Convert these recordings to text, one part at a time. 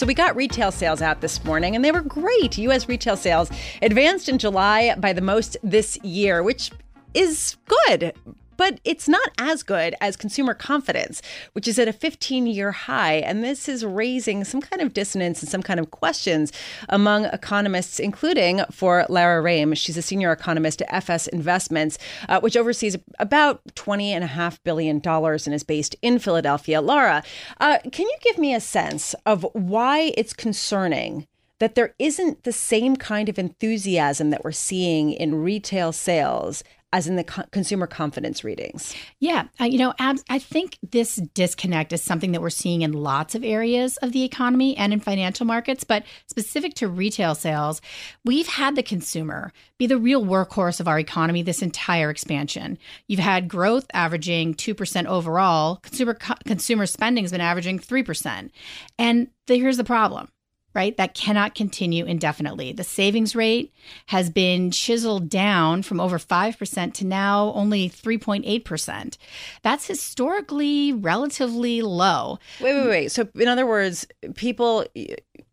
So we got retail sales out this morning and they were great. US retail sales advanced in July by the most this year, which is good but it's not as good as consumer confidence, which is at a 15 year high. And this is raising some kind of dissonance and some kind of questions among economists, including for Lara Rhame. She's a senior economist at FS Investments, uh, which oversees about $20.5 billion and is based in Philadelphia. Lara, uh, can you give me a sense of why it's concerning? That there isn't the same kind of enthusiasm that we're seeing in retail sales as in the co- consumer confidence readings. Yeah, uh, you know, abs- I think this disconnect is something that we're seeing in lots of areas of the economy and in financial markets, but specific to retail sales, we've had the consumer be the real workhorse of our economy this entire expansion. You've had growth averaging 2% overall, consumer co- consumer spending has been averaging 3%. And here's the problem right? That cannot continue indefinitely. The savings rate has been chiseled down from over 5% to now only 3.8%. That's historically relatively low. Wait, wait, wait. So, in other words, people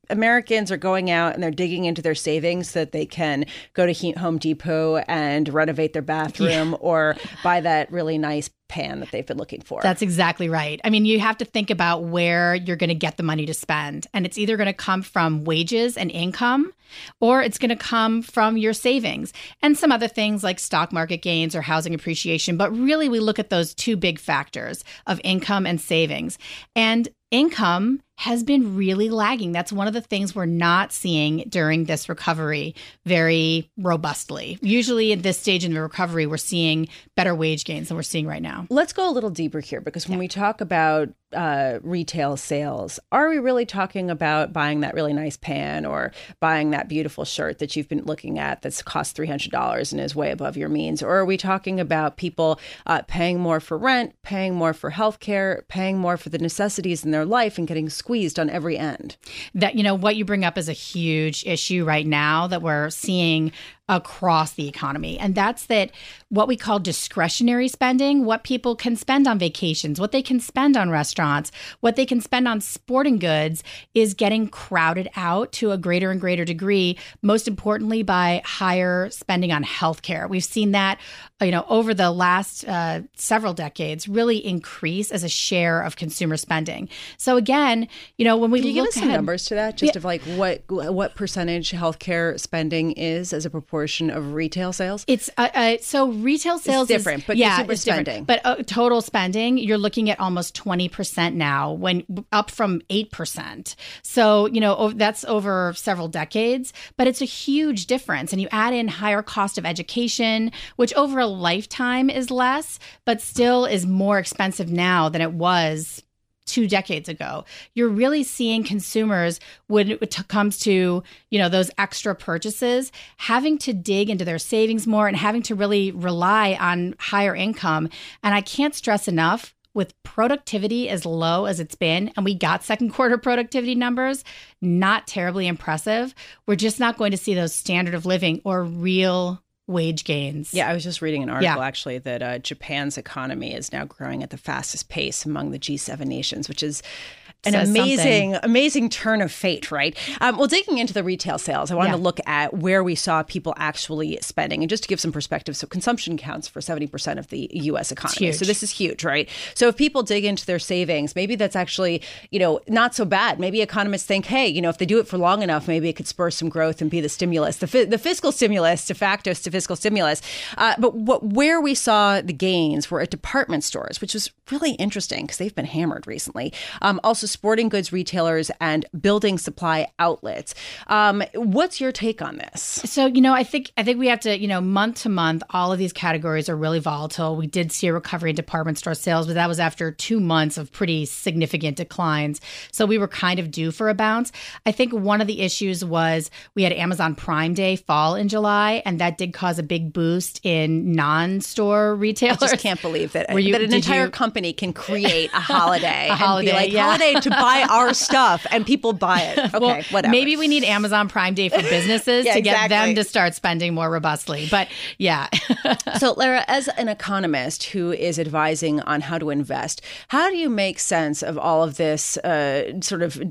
Americans are going out and they're digging into their savings so that they can go to Home Depot and renovate their bathroom yeah. or buy that really nice pan that they've been looking for. That's exactly right. I mean, you have to think about where you're going to get the money to spend. And it's either going to come from wages and income or it's going to come from your savings and some other things like stock market gains or housing appreciation. But really, we look at those two big factors of income and savings. And income has been really lagging. That's one of the things we're not seeing during this recovery very robustly. Usually, at this stage in the recovery, we're seeing better wage gains than we're seeing right now. Let's go a little deeper here because when yeah. we talk about uh, retail sales, are we really talking about buying that really nice pan or buying that beautiful shirt that you've been looking at that's cost $300 and is way above your means? Or are we talking about people uh, paying more for rent, paying more for healthcare, paying more for the necessities in their life and getting squeezed on every end? That, you know, what you bring up is a huge issue right now that we're seeing across the economy. And that's that what we call discretionary spending, what people can spend on vacations, what they can spend on restaurants, what they can spend on sporting goods is getting crowded out to a greater and greater degree, most importantly by higher spending on healthcare. We've seen that you know over the last uh, several decades really increase as a share of consumer spending. So again, you know when we Can you look give us some numbers to that just yeah. of like what what percentage healthcare spending is as a proportion proportion of retail sales? It's uh, uh, so retail sales is different, is, but yeah, it's spending. Different. But uh, total spending, you're looking at almost 20% now, when up from 8%. So, you know, that's over several decades, but it's a huge difference. And you add in higher cost of education, which over a lifetime is less, but still is more expensive now than it was two decades ago. You're really seeing consumers when it comes to, you know, those extra purchases, having to dig into their savings more and having to really rely on higher income. And I can't stress enough with productivity as low as it's been, and we got second quarter productivity numbers, not terribly impressive. We're just not going to see those standard of living or real wage gains. Yeah, I was just reading an article yeah. actually that uh, Japan's economy is now growing at the fastest pace among the G7 nations, which is an amazing, something. amazing turn of fate, right? Um, well, digging into the retail sales, I wanted yeah. to look at where we saw people actually spending. And just to give some perspective, so consumption counts for 70% of the US economy. So this is huge, right? So if people dig into their savings, maybe that's actually, you know, not so bad. Maybe economists think, hey, you know, if they do it for long enough, maybe it could spur some growth and be the stimulus, the, fi- the fiscal stimulus, de facto to fiscal stimulus. Uh, but what, where we saw the gains were at department stores, which was really interesting because they've been hammered recently. Um, also, sporting goods retailers and building supply outlets. Um, what's your take on this? So, you know, I think I think we have to, you know, month to month, all of these categories are really volatile. We did see a recovery in department store sales, but that was after two months of pretty significant declines. So we were kind of due for a bounce. I think one of the issues was we had Amazon Prime Day fall in July, and that did cause a big boost in non-store retailers. I just can't believe that, you- that an entire you- company can create a holiday, A holiday, like yeah. holiday to buy our stuff, and people buy it. Okay, well, whatever. maybe we need Amazon Prime Day for businesses Yeah, to get exactly. them to start spending more robustly. But yeah. So, Lara, as an economist who is advising on how to invest, how do you make sense of all of this uh, sort of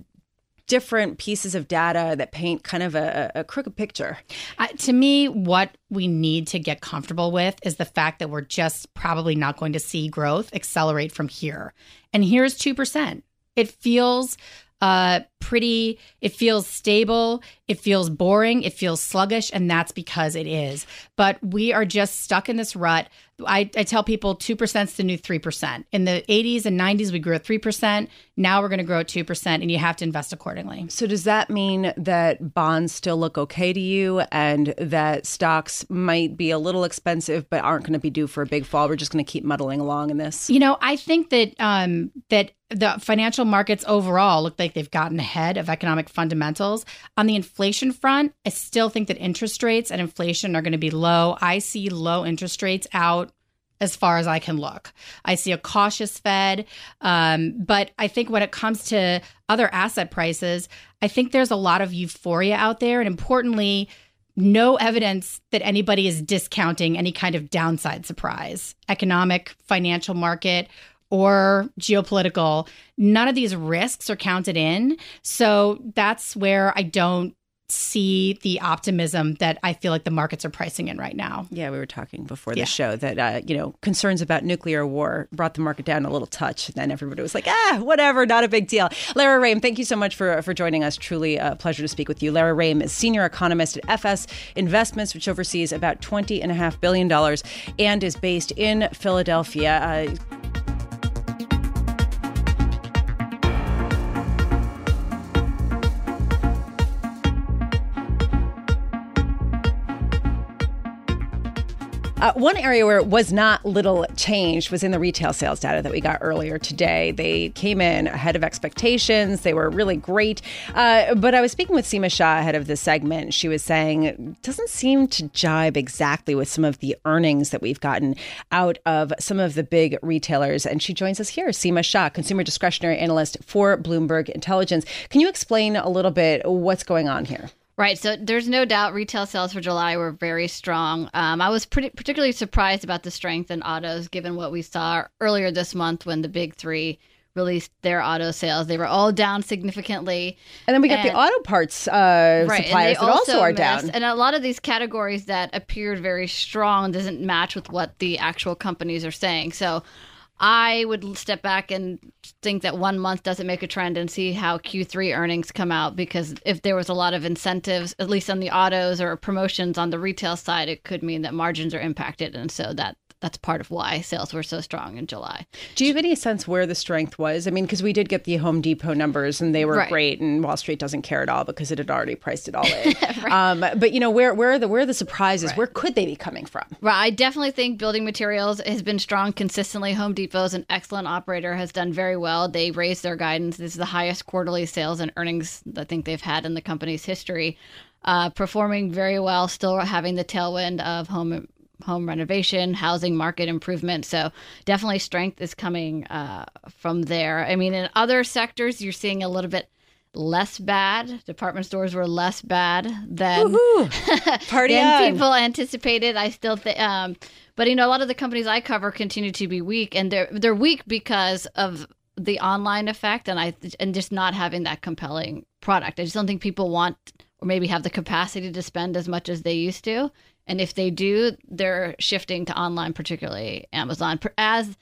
different pieces of data that paint kind of a, a crooked picture? I, to me, what we need to get comfortable with is the fact that we're just probably not going to see growth accelerate from here. And here's 2%. It feels uh, pretty, it feels stable, it feels boring, it feels sluggish, and that's because it is. But we are just stuck in this rut. I, I tell people 2% is the new 3%. In the 80s and 90s, we grew at 3%. Now we're going to grow at 2%, and you have to invest accordingly. So, does that mean that bonds still look okay to you and that stocks might be a little expensive but aren't going to be due for a big fall? We're just going to keep muddling along in this? You know, I think that um, that the financial markets overall look like they've gotten ahead of economic fundamentals. On the inflation front, I still think that interest rates and inflation are going to be low. I see low interest rates out as far as I can look. I see a cautious Fed. Um, but I think when it comes to other asset prices, I think there's a lot of euphoria out there. And importantly, no evidence that anybody is discounting any kind of downside surprise, economic, financial market, or geopolitical. None of these risks are counted in. So that's where I don't see the optimism that I feel like the markets are pricing in right now. Yeah, we were talking before the Yeah. show that uh, you know concerns about nuclear war brought the market down a little touch. And then everybody was like, ah, whatever, not a big deal. Lara Rhame, thank you so much for for joining us. Truly a pleasure to speak with you. Lara Rhame is senior economist at FS Investments, which oversees about twenty and a half billion dollars and is based in Philadelphia. Uh, Uh, one area where it was not little changed was in the retail sales data that we got earlier today. They came in ahead of expectations. They were really great. Uh, but I was speaking with Seema Shah ahead of the segment. She was saying it doesn't seem to jibe exactly with some of the earnings that we've gotten out of some of the big retailers. And she joins us here, Seema Shah, consumer discretionary analyst for Bloomberg Intelligence. Can you explain a little bit what's going on here? Right. So there's no doubt retail sales for July were very strong. Um, I was pretty particularly surprised about the strength in autos, given what we saw earlier this month when the big three released their auto sales. They were all down significantly. And then we got the auto parts uh, Right, suppliers that also are missed- down. And a lot of these categories that appeared very strong doesn't match with what the actual companies are saying. So I would step back and think that one month doesn't make a trend and see how Q3 earnings come out because if there was a lot of incentives, at least on the autos or promotions on the retail side, it could mean that margins are impacted. And so that that's part of why sales were so strong in July. Do you have any sense where the strength was? I mean, because we did get the Home Depot numbers and they were Right. great, and Wall Street doesn't care at all because it had already priced it all in. um, but you know, where where are the where are the surprises? Where could they be coming from? Right. I definitely think building materials has been strong consistently. Home Depot's an excellent operator, has done very well. They raised their guidance. This is the highest quarterly sales and earnings I think they've had in the company's history. Uh, performing very well, still having the tailwind of home home renovation, housing market improvement. So definitely strength is coming uh, from there. I mean, in other sectors, you're seeing a little bit less bad. Department stores were less bad than than people anticipated. I still think, um, but you know, a lot of the companies I cover continue to be weak, and they're they're weak because of the online effect, and I and just not having that compelling product. I just don't think people want or maybe have the capacity to spend as much as they used to, and if they do, they're shifting to online, particularly Amazon, as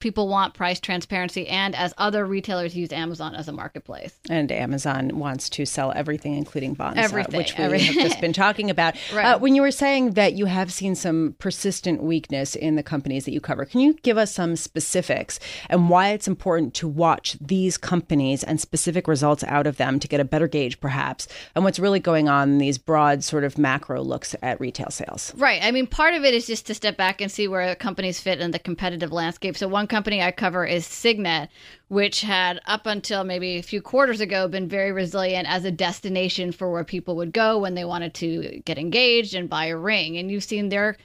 people want price transparency and as other retailers use Amazon as a marketplace. And Amazon wants to sell everything, including bonds, uh, Everything, which we everything. have just been talking about. Right. Uh, when you were saying that you have seen some persistent weakness in the companies that you cover, can you give us some specifics and why it's important to watch these companies and specific results out of them to get a better gauge, perhaps, on what's really going on in these broad sort of macro looks at retail sales? Right. I mean, part of it is just to step back and see where companies fit in the competitive landscape. So, one company I cover is Signet, which had up until maybe a few quarters ago been very resilient as a destination for where people would go when they wanted to get engaged and buy a ring. And you've seen their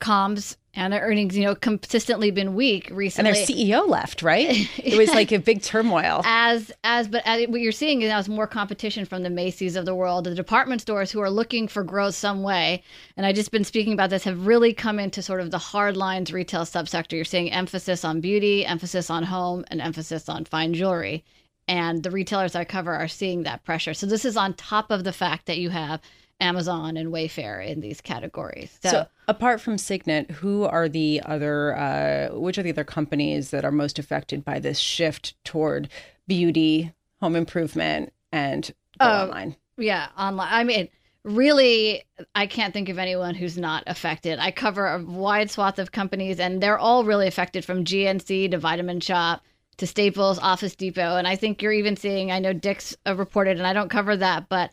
comps and their earnings, you know, consistently been weak recently. And their CEO left, right? It was like a big turmoil. as as but as what you're seeing is now is more competition from the Macy's of the world, the department stores who are looking for growth some way. And I just been speaking about this have really come into sort of the hard lines retail subsector. You're seeing emphasis on beauty, emphasis on home, and emphasis on fine jewelry. And the retailers I cover are seeing that pressure. So this is on top of the fact that you have Amazon and Wayfair in these categories. So, So, apart from Signet, who are the other? Uh, which are the other companies that are most affected by this shift toward beauty, home improvement, and go Oh, online? Yeah, online. I mean, really, I can't think of anyone who's not affected. I cover a wide swath of companies, and they're all really affected from GNC to Vitamin Shoppe to Staples, Office Depot. And I think you're even seeing, I know Dick's uh, reported, and I don't cover that, but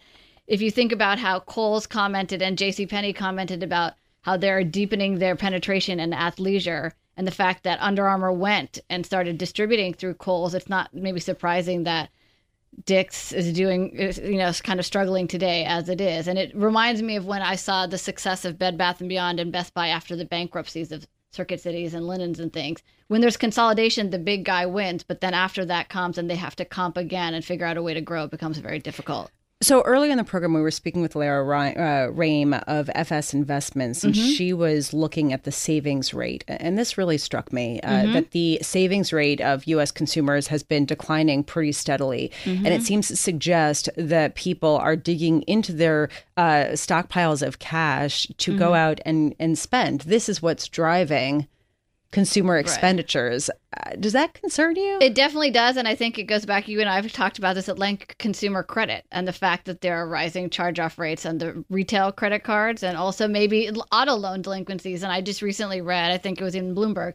if you think about how Kohl's commented and J.C. Penney commented about how they're deepening their penetration in athleisure and the fact that Under Armour went and started distributing through Kohl's, it's not maybe surprising that Dick's is doing, you know, kind of struggling today as it is. And it reminds me of when I saw the success of Bed Bath and Beyond and Best Buy after the bankruptcies of Circuit Cities and Linens and things. When there's consolidation, the big guy wins, but then after that comes and they have to comp again and figure out a way to grow, it becomes very difficult. So early in the program, we were speaking with Lara Ry- uh, Rhame of FS Investments, and she was looking at the savings rate. And this really struck me uh, that the savings rate of U.S. consumers has been declining pretty steadily. And it seems to suggest that people are digging into their uh, stockpiles of cash to go out and, and spend. This is what's driving consumer expenditures. Uh, does that concern you? It definitely does, and I think it goes back. You and I have talked about this at length: consumer credit and the fact that there are rising charge-off rates on the retail credit cards, and also maybe auto loan delinquencies. And I just recently read, I think it was in Bloomberg,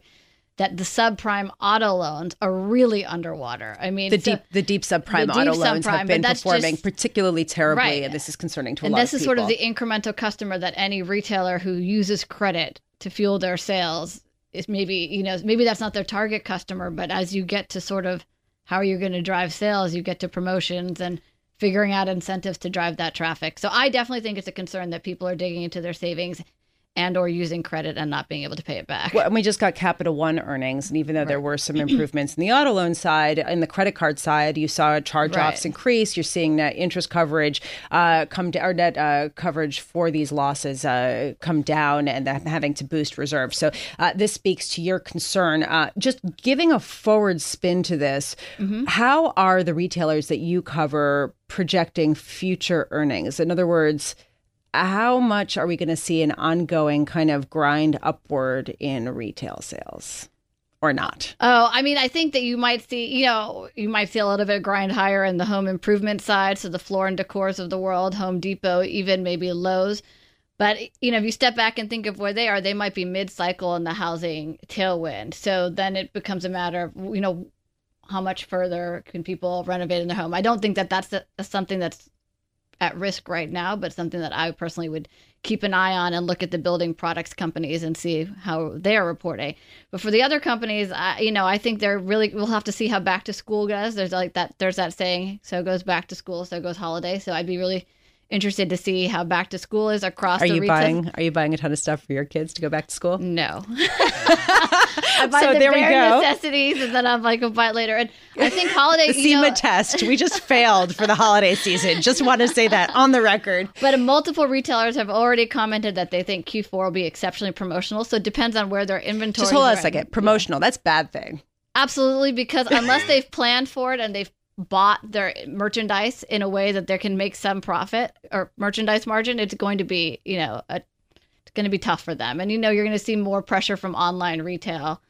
that the subprime auto loans are really underwater. I mean, the so- deep the deep subprime the deep auto loans have been performing just- particularly terribly, Right. and this is concerning to a and this is sort of the incremental customer that any retailer who uses credit to fuel their sales is maybe you know maybe that's not their target customer but as you get to sort of how are you going to drive sales you get to promotions and figuring out incentives to drive that traffic. So i definitely think it's a concern that people are digging into their savings and or using credit and not being able to pay it back Well, and we just got Capital One earnings, and even though there were some improvements in the auto loan side, in the credit card side, you saw charge offs Right. increase. You're seeing net interest coverage uh, come down, or net uh, coverage for these losses uh, come down, and then having to boost reserves. So uh, this speaks to your concern. Uh, just giving a forward spin to this, how are the retailers that you cover projecting future earnings? In other words. How much are we going to see an ongoing kind of grind upward in retail sales or not? Oh, I mean, I think that you might see, you know, you might see a little bit of grind higher in the home improvement side. So the floor and decors of the world, Home Depot, even maybe Lowe's. But, you know, if you step back and think of where they are, they might be mid cycle in the housing tailwind. So then it becomes a matter of, you know, how much further can people renovate in their home? I don't think that that's a, something that's at risk right now, but something that I personally would keep an eye on and look at the building products companies and see how they're reporting. But for the other companies, I, you know, I think they're really. We'll have to see how back to school goes. There's like that. There's that saying. So goes back to school. So goes holiday. So I'd be really interested to see how back to school is across. Are the you retail- buying are you buying a ton of stuff for your kids to go back to school? No. I buy So the there we bare go. necessities, and then I'm like, I'll buy it later. And I think holiday. The SEMA know, test. We just failed for the holiday season. Just want to say that on the record. But multiple retailers have already commented that they think Q4 will be exceptionally promotional. So it depends on where their inventory. Is. Just hold on a second. Promotional. That's a bad thing. Absolutely, because unless they've planned for it and they've bought their merchandise in a way that they can make some profit or merchandise margin, it's going to be, you know, a, it's going to be tough for them. And you know, you're going to see more pressure from online retail.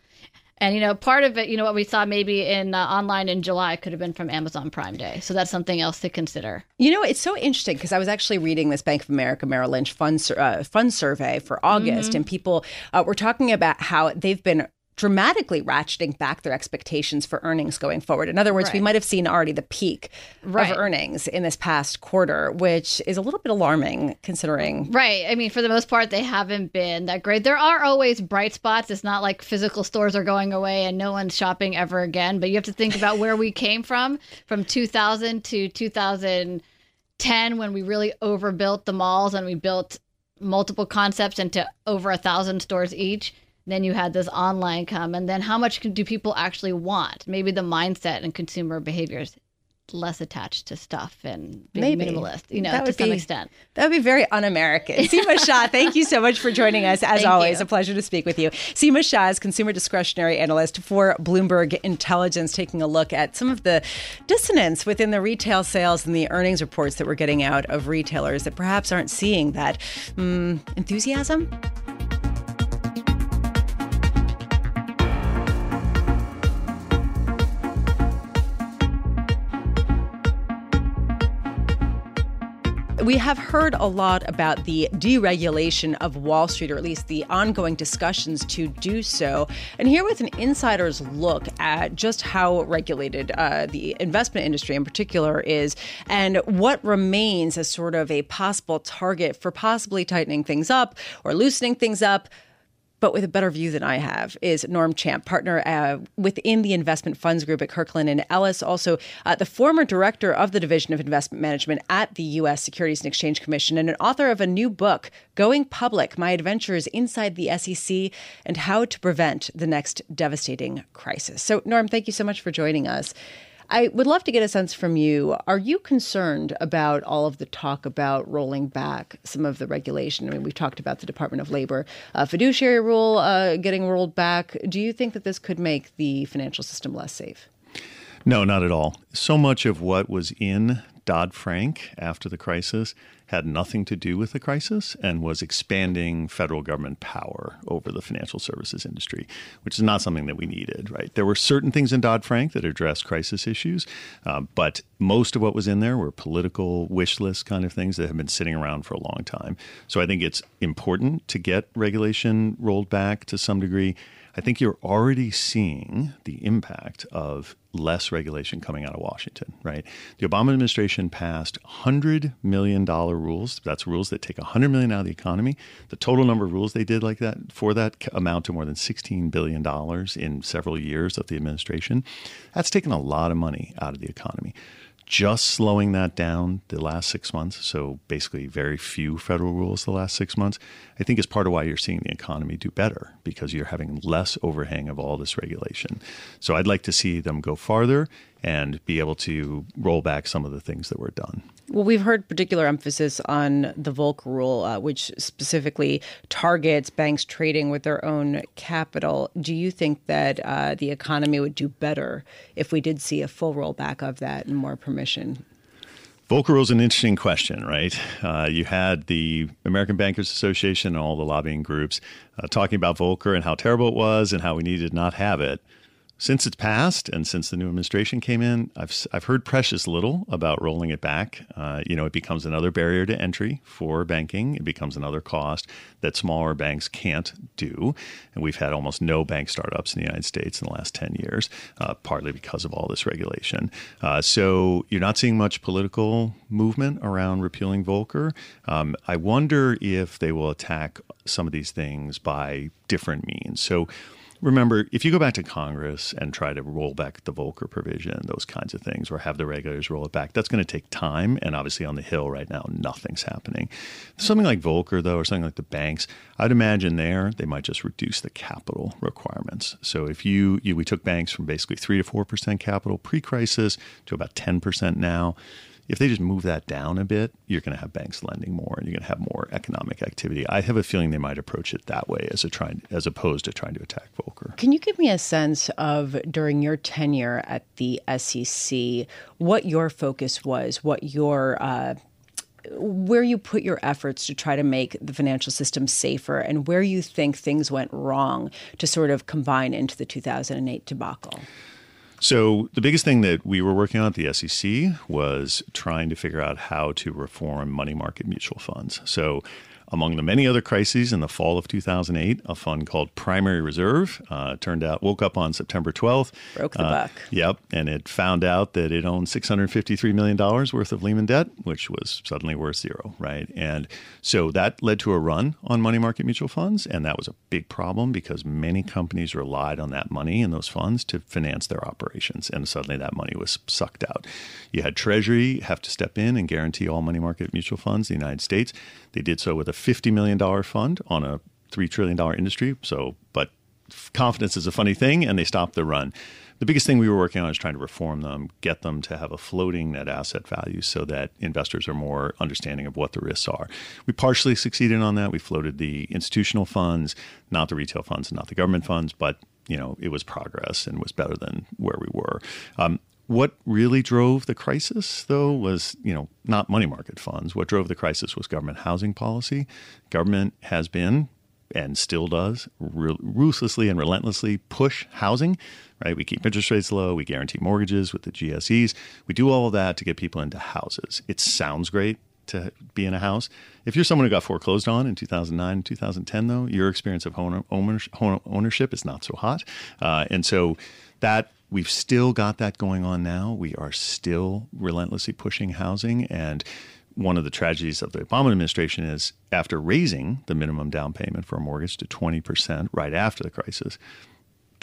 And you know, part of it, you know, what we saw maybe in uh, online in July could have been from Amazon Prime Day. So that's something else to consider. You know, it's so interesting because I was actually reading this Bank of America Merrill Lynch fund uh, fund survey for August, mm-hmm. and people uh, were talking about how they've been dramatically ratcheting back their expectations for earnings going forward. In other words, right. we might have seen already the peak right. of earnings in this past quarter, which is a little bit alarming considering. Right. I mean, for the most part, they haven't been that great. There are always bright spots. It's not like physical stores are going away and no one's shopping ever again, but you have to think about where we came from from 2000 to 2010 when we really overbuilt the malls and we built multiple concepts into over a thousand stores each then you had this online come, and then how much do people actually want? Maybe the mindset and consumer behaviors less attached to stuff and being Maybe. minimalist, you know, that to some be, extent. That would be very un-American. Seema Shah, thank you so much for joining us. As thank always, you. a pleasure to speak with you. Seema Shah is consumer discretionary analyst for Bloomberg Intelligence, taking a look at some of the dissonance within the retail sales and the earnings reports that we're getting out of retailers that perhaps aren't seeing that um, enthusiasm. We have heard a lot about the deregulation of Wall Street, or at least the ongoing discussions to do so. And here with an insider's look at just how regulated uh, the investment industry in particular is, and what remains as sort of a possible target for possibly tightening things up or loosening things up but with a better view than I have, is Norm Champ, partner uh, within the investment funds group at Kirkland and Ellis, also uh, the former director of the Division of Investment Management at the U.S. Securities and Exchange Commission, and an author of a new book, Going Public My Adventures Inside the SEC and How to Prevent the Next Devastating Crisis. So, Norm, thank you so much for joining us. I would love to get a sense from you. Are you concerned about all of the talk about rolling back some of the regulation? I mean, we've talked about the Department of Labor uh, fiduciary rule uh, getting rolled back. Do you think that this could make the financial system less safe? No, not at all. So much of what was in Dodd Frank after the crisis had nothing to do with the crisis and was expanding federal government power over the financial services industry, which is not something that we needed, right? There were certain things in Dodd Frank that addressed crisis issues, uh, but most of what was in there were political wish list kind of things that have been sitting around for a long time. So I think it's important to get regulation rolled back to some degree. I think you're already seeing the impact of less regulation coming out of Washington, right? The Obama administration passed $100 million rules. That's rules that take 100 million out of the economy. The total number of rules they did like that for that amount to more than $16 billion in several years of the administration. That's taken a lot of money out of the economy just slowing that down the last six months, so basically very few federal rules the last six months, I think is part of why you're seeing the economy do better because you're having less overhang of all this regulation. So I'd like to see them go farther and be able to roll back some of the things that were done. Well, we've heard particular emphasis on the Volcker rule, uh, which specifically targets banks trading with their own capital. Do you think that uh, the economy would do better if we did see a full rollback of that and more permission? Volcker rule is an interesting question, right? Uh, you had the American Bankers Association and all the lobbying groups uh, talking about Volcker and how terrible it was and how we needed to not have it. Since it's passed and since the new administration came in, I've, I've heard precious little about rolling it back. Uh, you know, it becomes another barrier to entry for banking. It becomes another cost that smaller banks can't do. And we've had almost no bank startups in the United States in the last 10 years, uh, partly because of all this regulation. Uh, so you're not seeing much political movement around repealing Volcker. Um, I wonder if they will attack some of these things by different means. So remember, if you go back to Congress and try to roll back the Volcker provision, those kinds of things, or have the regulators roll it back, that's going to take time. And obviously, on the Hill right now, nothing's happening. Something like Volcker, though, or something like the banks, I'd imagine there they might just reduce the capital requirements. So if you, you we took banks from basically three to four percent capital pre-crisis to about ten percent now if they just move that down a bit, you're going to have banks lending more and you're going to have more economic activity. I have a feeling they might approach it that way as a trying as opposed to trying to attack Volcker. Can you give me a sense of during your tenure at the SEC what your focus was, what your uh, where you put your efforts to try to make the financial system safer and where you think things went wrong to sort of combine into the 2008 debacle. So, the biggest thing that we were working on at the SEC was trying to figure out how to reform money market mutual funds. So, among the many other crises in the fall of 2008, a fund called Primary Reserve uh, turned out, woke up on September 12th. Broke the uh, buck. Yep. And it found out that it owned $653 million worth of Lehman debt, which was suddenly worth zero, right? And so that led to a run on money market mutual funds. And that was a big problem because many companies relied on that money in those funds to finance their operations. And suddenly that money was sucked out. You had Treasury have to step in and guarantee all money market mutual funds in the United States. They did so with a $50 million fund on a $3 trillion industry. So, but confidence is a funny thing, and they stopped the run. The biggest thing we were working on is trying to reform them, get them to have a floating net asset value so that investors are more understanding of what the risks are. We partially succeeded on that. We floated the institutional funds, not the retail funds, and not the government funds, but you know, it was progress and was better than where we were. Um, what really drove the crisis, though, was you know not money market funds. What drove the crisis was government housing policy. Government has been and still does ruthlessly and relentlessly push housing. Right, we keep interest rates low. We guarantee mortgages with the GSEs. We do all of that to get people into houses. It sounds great to be in a house. If you're someone who got foreclosed on in 2009, 2010, though, your experience of home ownership is not so hot, uh, and so that We've still got that going on now. We are still relentlessly pushing housing. And one of the tragedies of the Obama administration is after raising the minimum down payment for a mortgage to 20% right after the crisis,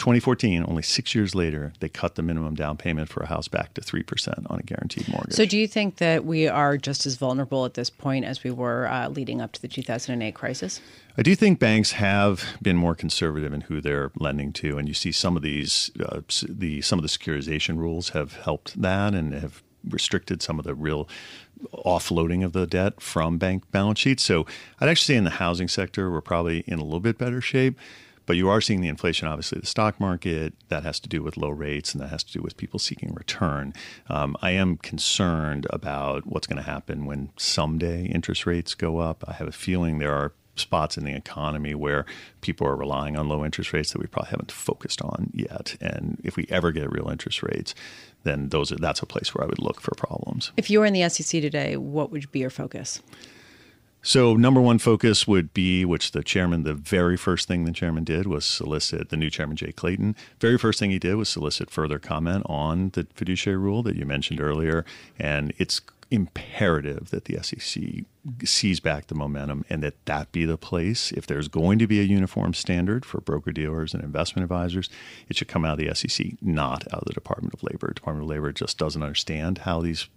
2014, only six years later, they cut the minimum down payment for a house back to 3% on a guaranteed mortgage. So, do you think that we are just as vulnerable at this point as we were uh, leading up to the 2008 crisis? I do think banks have been more conservative in who they're lending to, and you see some of these, uh, the some of the securitization rules have helped that and have restricted some of the real offloading of the debt from bank balance sheets. So, I'd actually say in the housing sector, we're probably in a little bit better shape. But you are seeing the inflation, obviously, the stock market. That has to do with low rates and that has to do with people seeking return. Um, I am concerned about what's going to happen when someday interest rates go up. I have a feeling there are spots in the economy where people are relying on low interest rates that we probably haven't focused on yet. And if we ever get real interest rates, then those are, that's a place where I would look for problems. If you were in the SEC today, what would be your focus? So, number one focus would be, which the chairman, the very first thing the chairman did was solicit, the new chairman, Jay Clayton, very first thing he did was solicit further comment on the fiduciary rule that you mentioned earlier. And it's imperative that the SEC seize back the momentum and that that be the place. If there's going to be a uniform standard for broker dealers and investment advisors, it should come out of the SEC, not out of the Department of Labor. Department of Labor just doesn't understand how these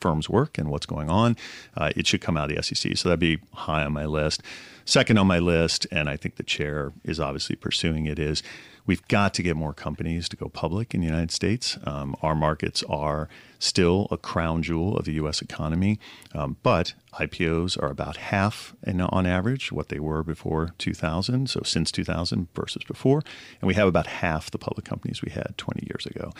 firms work and what's going on. Uh, it should come out of the SEC. So that'd be high on my list. Second on my list, and I think the chair is obviously pursuing it, is we've got to get more companies to go public in the United States. Um, our markets are still a crown jewel of the U.S. economy, um, but IPOs are about half, in, on average, what they were before 2000. So since 2000 versus before, and we have about half the public companies we had 20 years ago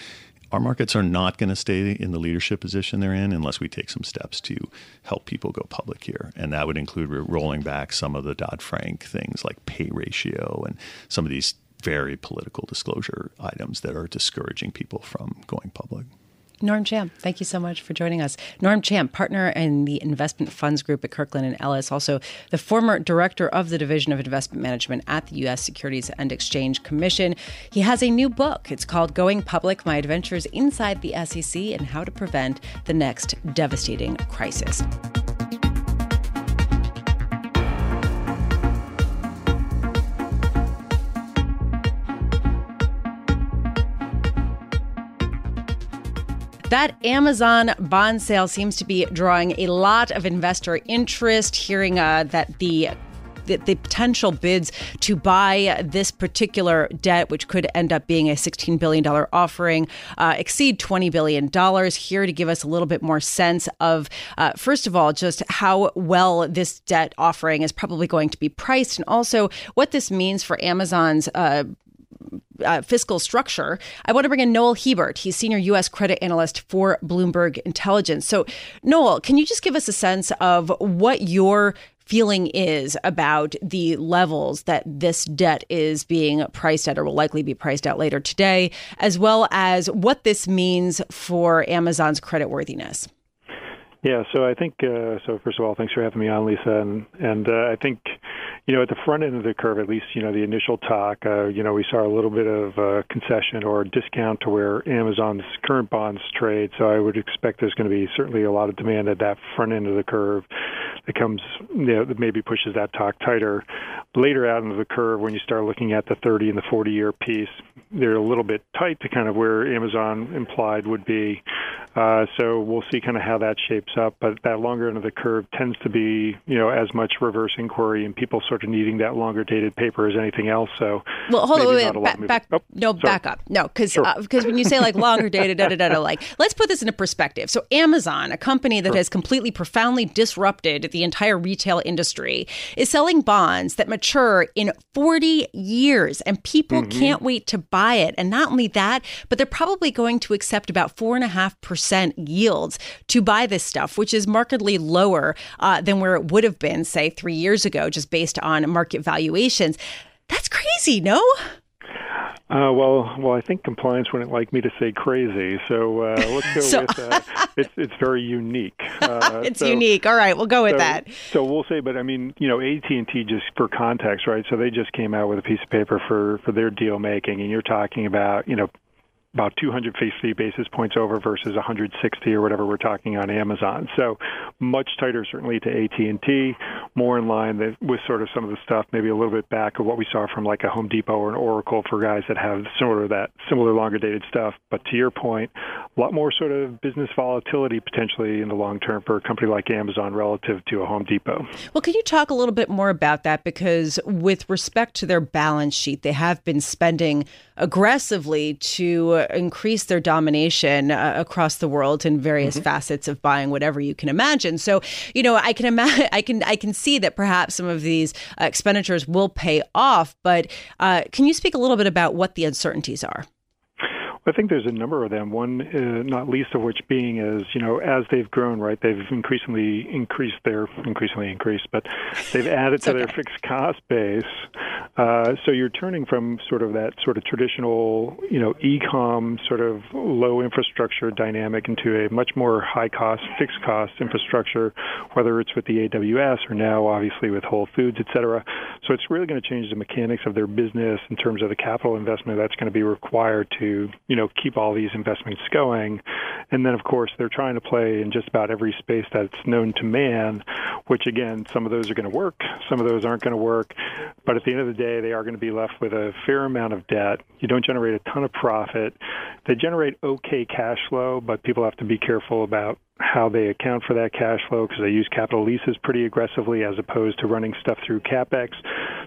our markets are not going to stay in the leadership position they're in unless we take some steps to help people go public here. And that would include rolling back some of the Dodd Frank things like pay ratio and some of these very political disclosure items that are discouraging people from going public. Norm Champ, thank you so much for joining us. Norm Champ, partner in the investment funds group at Kirkland and Ellis, also the former director of the Division of Investment Management at the U.S. Securities and Exchange Commission. He has a new book. It's called Going Public My Adventures Inside the SEC and How to Prevent the Next Devastating Crisis. That Amazon bond sale seems to be drawing a lot of investor interest. Hearing uh, that the the, potential bids to buy this particular debt, which could end up being a $16 billion offering, uh, exceed $20 billion. Here to give us a little bit more sense of, uh, first of all, just how well this debt offering is probably going to be priced, and also what this means for Amazon's uh, uh, fiscal structure. I want to bring in Noel Hebert. He's senior U.S. credit analyst for Bloomberg Intelligence. So, Noel, can you just give us a sense of what your feeling is about the levels that this debt is being priced at or will likely be priced at later today, as well as what this means for Amazon's creditworthiness? Yeah, so I think uh, so. First of all, thanks for having me on, Lisa. And and uh, I think you know at the front end of the curve, at least you know the initial talk, uh, you know we saw a little bit of uh, concession or discount to where Amazon's current bonds trade. So I would expect there's going to be certainly a lot of demand at that front end of the curve that comes, you know, that maybe pushes that talk tighter. Later out into the curve, when you start looking at the 30 and the 40 year piece, they're a little bit tight to kind of where Amazon implied would be. Uh, so we'll see kind of how that shapes up. But that longer end of the curve tends to be, you know, as much reverse inquiry and people sort of needing that longer dated paper as anything else. So well, hold on, wait, wait, back, back oh, no, sorry. back up, no, because because sure. uh, when you say like longer dated, da, da, da, like let's put this into perspective. So Amazon, a company that sure. has completely profoundly disrupted the entire retail industry, is selling bonds that mature in 40 years, and people mm-hmm. can't wait to buy it. And not only that, but they're probably going to accept about four and a half percent yields to buy this stuff, which is markedly lower uh, than where it would have been, say, three years ago, just based on market valuations. That's crazy, no? Uh, well, well, I think compliance wouldn't like me to say crazy, so uh, let's go so, with uh, it's it's very unique. Uh, it's so, unique. All right, we'll go with so, that. So we'll say, but I mean, you know, AT and T just for context, right? So they just came out with a piece of paper for for their deal making, and you're talking about you know about 250 basis points over versus 160 or whatever we're talking on Amazon. So much tighter, certainly to AT&T, more in line with sort of some of the stuff, maybe a little bit back of what we saw from like a Home Depot or an Oracle for guys that have similar that similar longer dated stuff. But to your point, a lot more sort of business volatility potentially in the long term for a company like Amazon relative to a Home Depot. Well, can you talk a little bit more about that? Because with respect to their balance sheet, they have been spending aggressively to increase their domination uh, across the world in various mm-hmm. facets of buying whatever you can imagine. So, you know, I can imagine, I can, I can see that perhaps some of these uh, expenditures will pay off. But uh, can you speak a little bit about what the uncertainties are? I think there's a number of them. One, uh, not least of which being is, you know, as they've grown, right, they've increasingly increased their, increasingly increased, but they've added to okay. their fixed cost base. Uh, so you're turning from sort of that sort of traditional, you know, e-com sort of low infrastructure dynamic into a much more high cost, fixed cost infrastructure, whether it's with the AWS or now obviously with Whole Foods, et cetera. So it's really going to change the mechanics of their business in terms of the capital investment that's going to be required to, you know, keep all these investments going. And then, of course, they're trying to play in just about every space that's known to man, which again, some of those are going to work, some of those aren't going to work. But at the end of the day, they are going to be left with a fair amount of debt. You don't generate a ton of profit. They generate okay cash flow, but people have to be careful about how they account for that cash flow because they use capital leases pretty aggressively as opposed to running stuff through capex.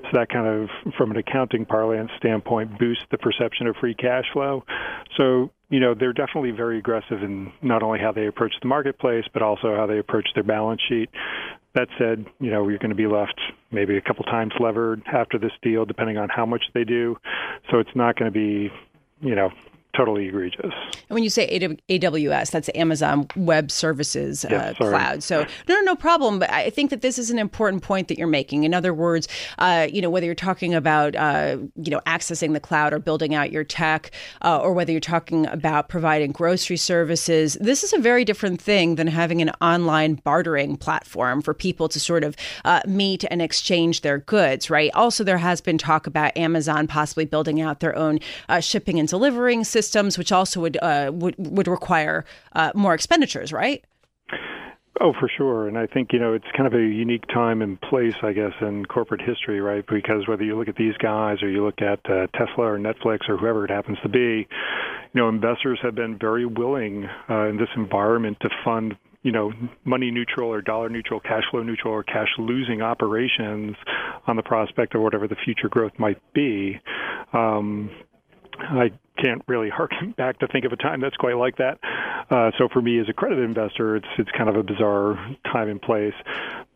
So that kind of, from an accounting parlance standpoint, boosts the perception of free cash flow. So you know they're definitely very aggressive in not only how they approach the marketplace but also how they approach their balance sheet. That said, you know, you're going to be left maybe a couple times levered after this deal, depending on how much they do. So it's not going to be, you know, totally egregious. And when you say AWS, that's Amazon Web Services uh, Cloud. So no, no, no problem. But I think that this is an important point that you're making. In other words, uh, you know, whether you're talking about uh, you know accessing the cloud or building out your tech, uh, or whether you're talking about providing grocery services, this is a very different thing than having an online bartering platform for people to sort of uh, meet and exchange their goods. Right. Also, there has been talk about Amazon possibly building out their own uh, shipping and delivering system systems, which also would uh, would would require uh, more expenditures, right? Oh, for sure. And I think, you know, it's kind of a unique time and place, I guess, in corporate history, right? Because whether you look at these guys or you look at uh, Tesla or Netflix or whoever it happens to be, you know, investors have been very willing uh, in this environment to fund you know, money neutral or dollar neutral, cash flow neutral, or cash losing operations on the prospect of whatever the future growth might be. Um, I can't really harken back to think of a time that's quite like that. Uh, so for me as a credit investor, it's it's kind of a bizarre time and place.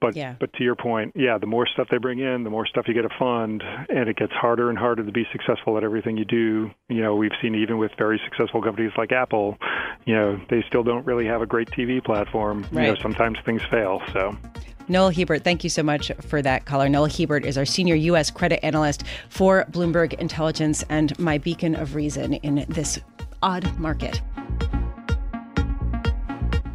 But Yeah. but to your point, yeah, the more stuff they bring in, the more stuff you get to fund, and it gets harder and harder to be successful at everything you do. You know, we've seen even with very successful companies like Apple, you know, they still don't really have a great TV platform. You know, Right. sometimes things fail. So. Noel Hebert, thank you so much for that caller. Noel Hebert is our senior U.S. credit analyst for Bloomberg Intelligence and my beacon of reason in this odd market.